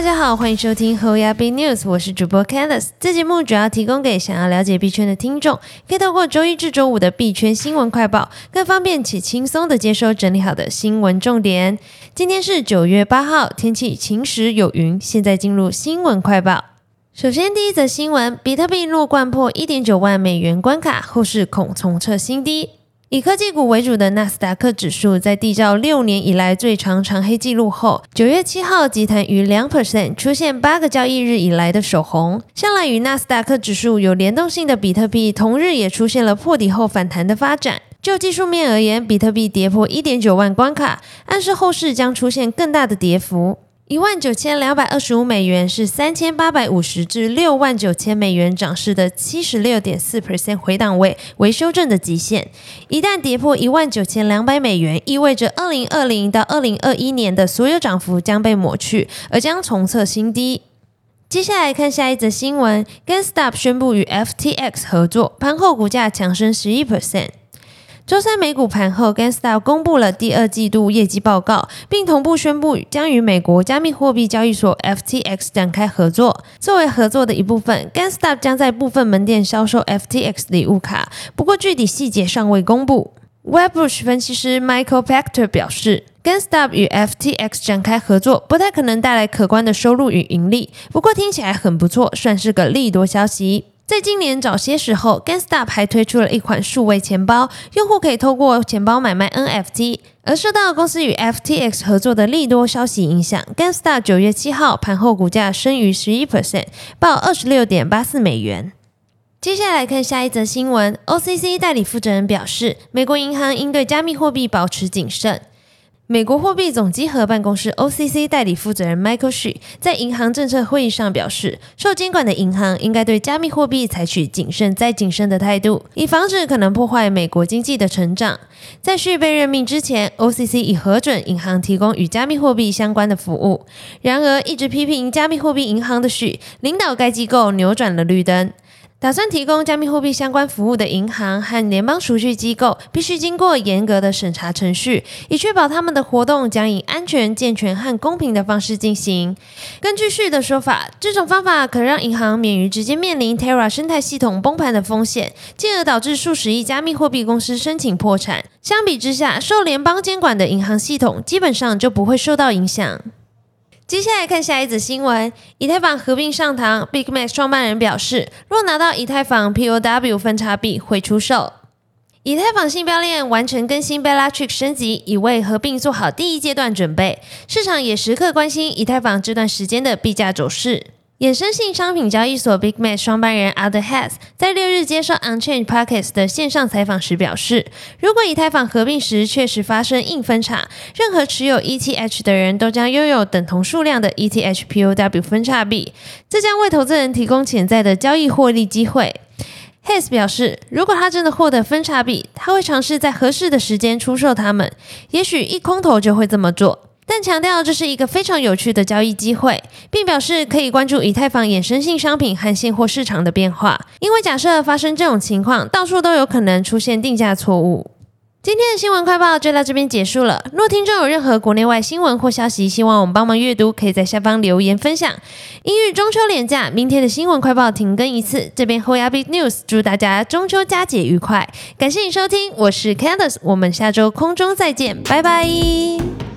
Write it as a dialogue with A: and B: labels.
A: 大家好，欢迎收听后亚币 News，我是主播 Candice。这节目主要提供给想要了解币圈的听众，可以透过周一至周五的币圈新闻快报，更方便且轻松的接收整理好的新闻重点。今天是九月八号，天气晴时有云。现在进入新闻快报。首先，第一则新闻：比特币若贯破一点九万美元关卡，后市恐重测新低。以科技股为主的纳斯达克指数在缔造六年以来最长长黑记录后，九月七号集团于两 percent，出现八个交易日以来的首红。向来与纳斯达克指数有联动性的比特币，同日也出现了破底后反弹的发展。就技术面而言，比特币跌破一点九万关卡，暗示后市将出现更大的跌幅。一万九千两百二十五美元是三千八百五十至六万九千美元涨势的七十六点四 percent 回档位为修正的极限。一旦跌破一万九千两百美元，意味着二零二零到二零二一年的所有涨幅将被抹去，而将重测新低。接下来看下一则新闻，GameStop 宣布与 FTX 合作，盘后股价强升十一 percent。周三美股盘后，GameStop 公布了第二季度业绩报告，并同步宣布将与美国加密货币交易所 FTX 展开合作。作为合作的一部分，GameStop 将在部分门店销售 FTX 礼物卡，不过具体细节尚未公布。Webbush 分析师 Michael Pachter 表示，GameStop 与 FTX 展开合作，不太可能带来可观的收入与盈利，不过听起来很不错，算是个利多消息。在今年早些时候，GameStop 还推出了一款数位钱包，用户可以透过钱包买卖 NFT。而受到公司与 FTX 合作的利多消息影响，GameStop 九月七号盘后股价升逾十一 percent，报二十六点八四美元。接下来看下一则新闻，OCC 代理负责人表示，美国银行应对加密货币保持谨慎。美国货币总稽核办公室 （OCC） 代理负责人 Michael She 在银行政策会议上表示，受监管的银行应该对加密货币采取谨慎再谨慎的态度，以防止可能破坏美国经济的成长。在 She 被任命之前，OCC 已核准银行提供与加密货币相关的服务。然而，一直批评加密货币银行的 She 领导该机构扭转了绿灯。打算提供加密货币相关服务的银行和联邦储蓄机构，必须经过严格的审查程序，以确保他们的活动将以安全、健全和公平的方式进行。根据旭的说法，这种方法可让银行免于直接面临 Terra 生态系统崩盘的风险，进而导致数十亿加密货币公司申请破产。相比之下，受联邦监管的银行系统基本上就不会受到影响。接下来看下一则新闻：以太坊合并上堂，BigMax 创办人表示，若拿到以太坊 POW 分叉币会出售。以太坊性标链完成更新，Bellatrix 升级，已为合并做好第一阶段准备。市场也时刻关心以太坊这段时间的币价走势。衍生性商品交易所 BigMax 双班人 Other Has 在六日接受 Unchained Pockets 的线上采访时表示，如果以太坊合并时确实发生硬分叉，任何持有 ETH 的人都将拥有等同数量的 ETH POW 分叉币，这将为投资人提供潜在的交易获利机会。Has 表示，如果他真的获得分叉币，他会尝试在合适的时间出售它们，也许一空头就会这么做。但强调这是一个非常有趣的交易机会，并表示可以关注以太坊衍生性商品和现货市场的变化，因为假设发生这种情况，到处都有可能出现定价错误。今天的新闻快报就到这边结束了。若听众有任何国内外新闻或消息，希望我们帮忙阅读，可以在下方留言分享。因遇中秋连假，明天的新闻快报停更一次。这边 Hoya Big News 祝大家中秋佳节愉快，感谢你收听，我是 Candice，我们下周空中再见，拜拜。